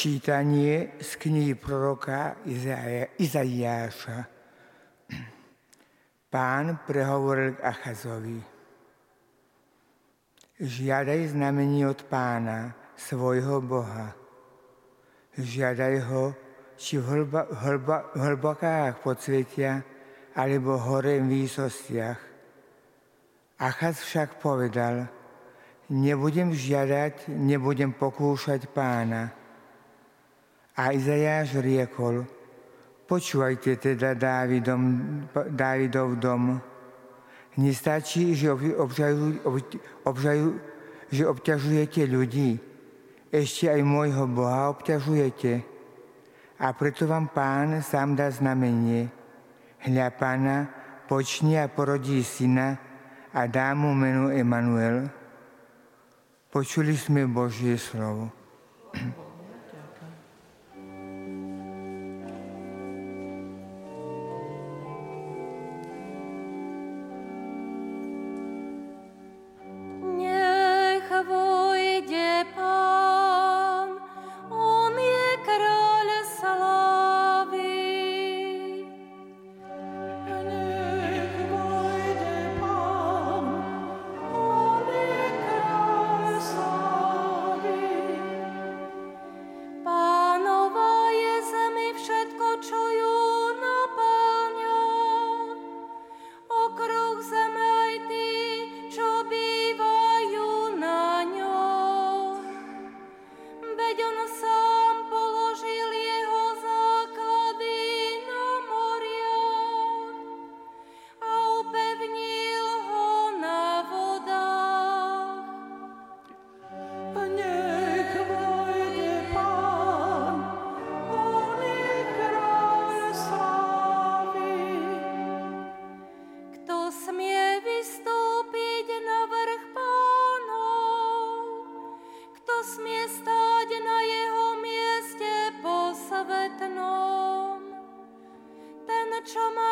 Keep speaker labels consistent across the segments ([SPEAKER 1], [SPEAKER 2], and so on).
[SPEAKER 1] Čítanie z knihy proroka Izaiáša. Pán prehovoril k Achazovi. Žiadaj znamení od pána, svojho Boha. Žiadaj ho, či v hlba, hlba, hlbokách podsvetia, alebo hore v výsostiach. Achaz však povedal, nebudem žiadať, nebudem pokúšať pána, a Izajáš riekol, počúvajte teda Dávidom, Dávidov dom. Nestačí, že, obžajú, obžajú, že obťažujete ľudí, ešte aj môjho Boha obťažujete. A preto vám pán sám dá znamenie. Hľa pána počne a porodí syna a dá mu menu Emanuel. Počuli sme Božie slovo. mucho más.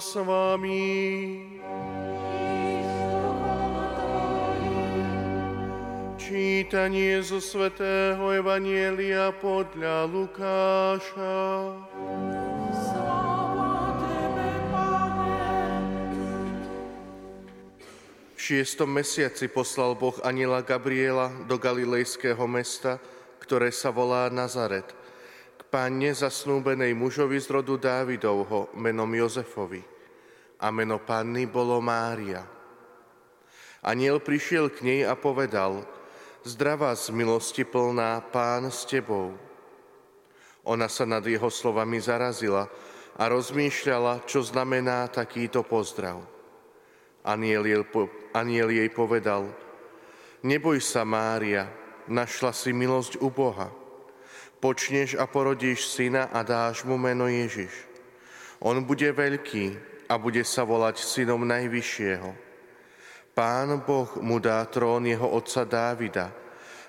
[SPEAKER 2] S vami. Čítanie zo svätého Evanielia podľa Lukáša. V šiestom mesiaci poslal Boh aniela Gabriela do galilejského mesta, ktoré sa volá Nazaret, Panne zasnúbenej mužovi z rodu Dávidovho menom Jozefovi a meno panny bolo Mária. Aniel prišiel k nej a povedal, zdravá z milosti plná, pán s tebou. Ona sa nad jeho slovami zarazila a rozmýšľala, čo znamená takýto pozdrav. Aniel jej, aniel jej povedal, neboj sa, Mária, našla si milosť u Boha. Počneš a porodíš syna a dáš mu meno Ježiš. On bude veľký a bude sa volať synom Najvyššieho. Pán Boh mu dá trón jeho otca Dávida.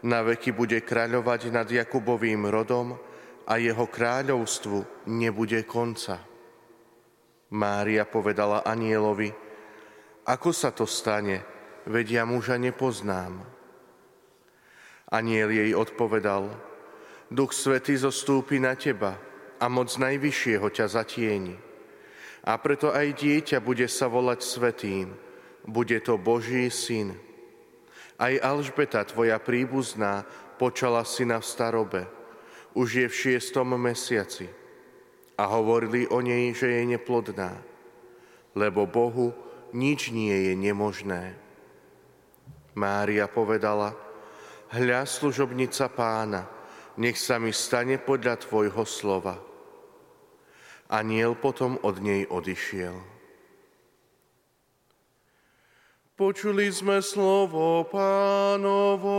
[SPEAKER 2] Na veky bude kráľovať nad Jakubovým rodom a jeho kráľovstvu nebude konca. Mária povedala anielovi, ako sa to stane, veď ja muža nepoznám. Aniel jej odpovedal, Duch Svetý zostúpi na teba a moc Najvyššieho ťa zatieni. A preto aj dieťa bude sa volať Svetým, bude to Boží syn. Aj Alžbeta, tvoja príbuzná, počala syna v starobe – už je v šiestom mesiaci a hovorili o nej, že je neplodná, lebo Bohu nič nie je nemožné. Mária povedala, hľa služobnica pána, nech sa mi stane podľa tvojho slova. Aniel potom od nej odišiel. Počuli sme slovo pánovo.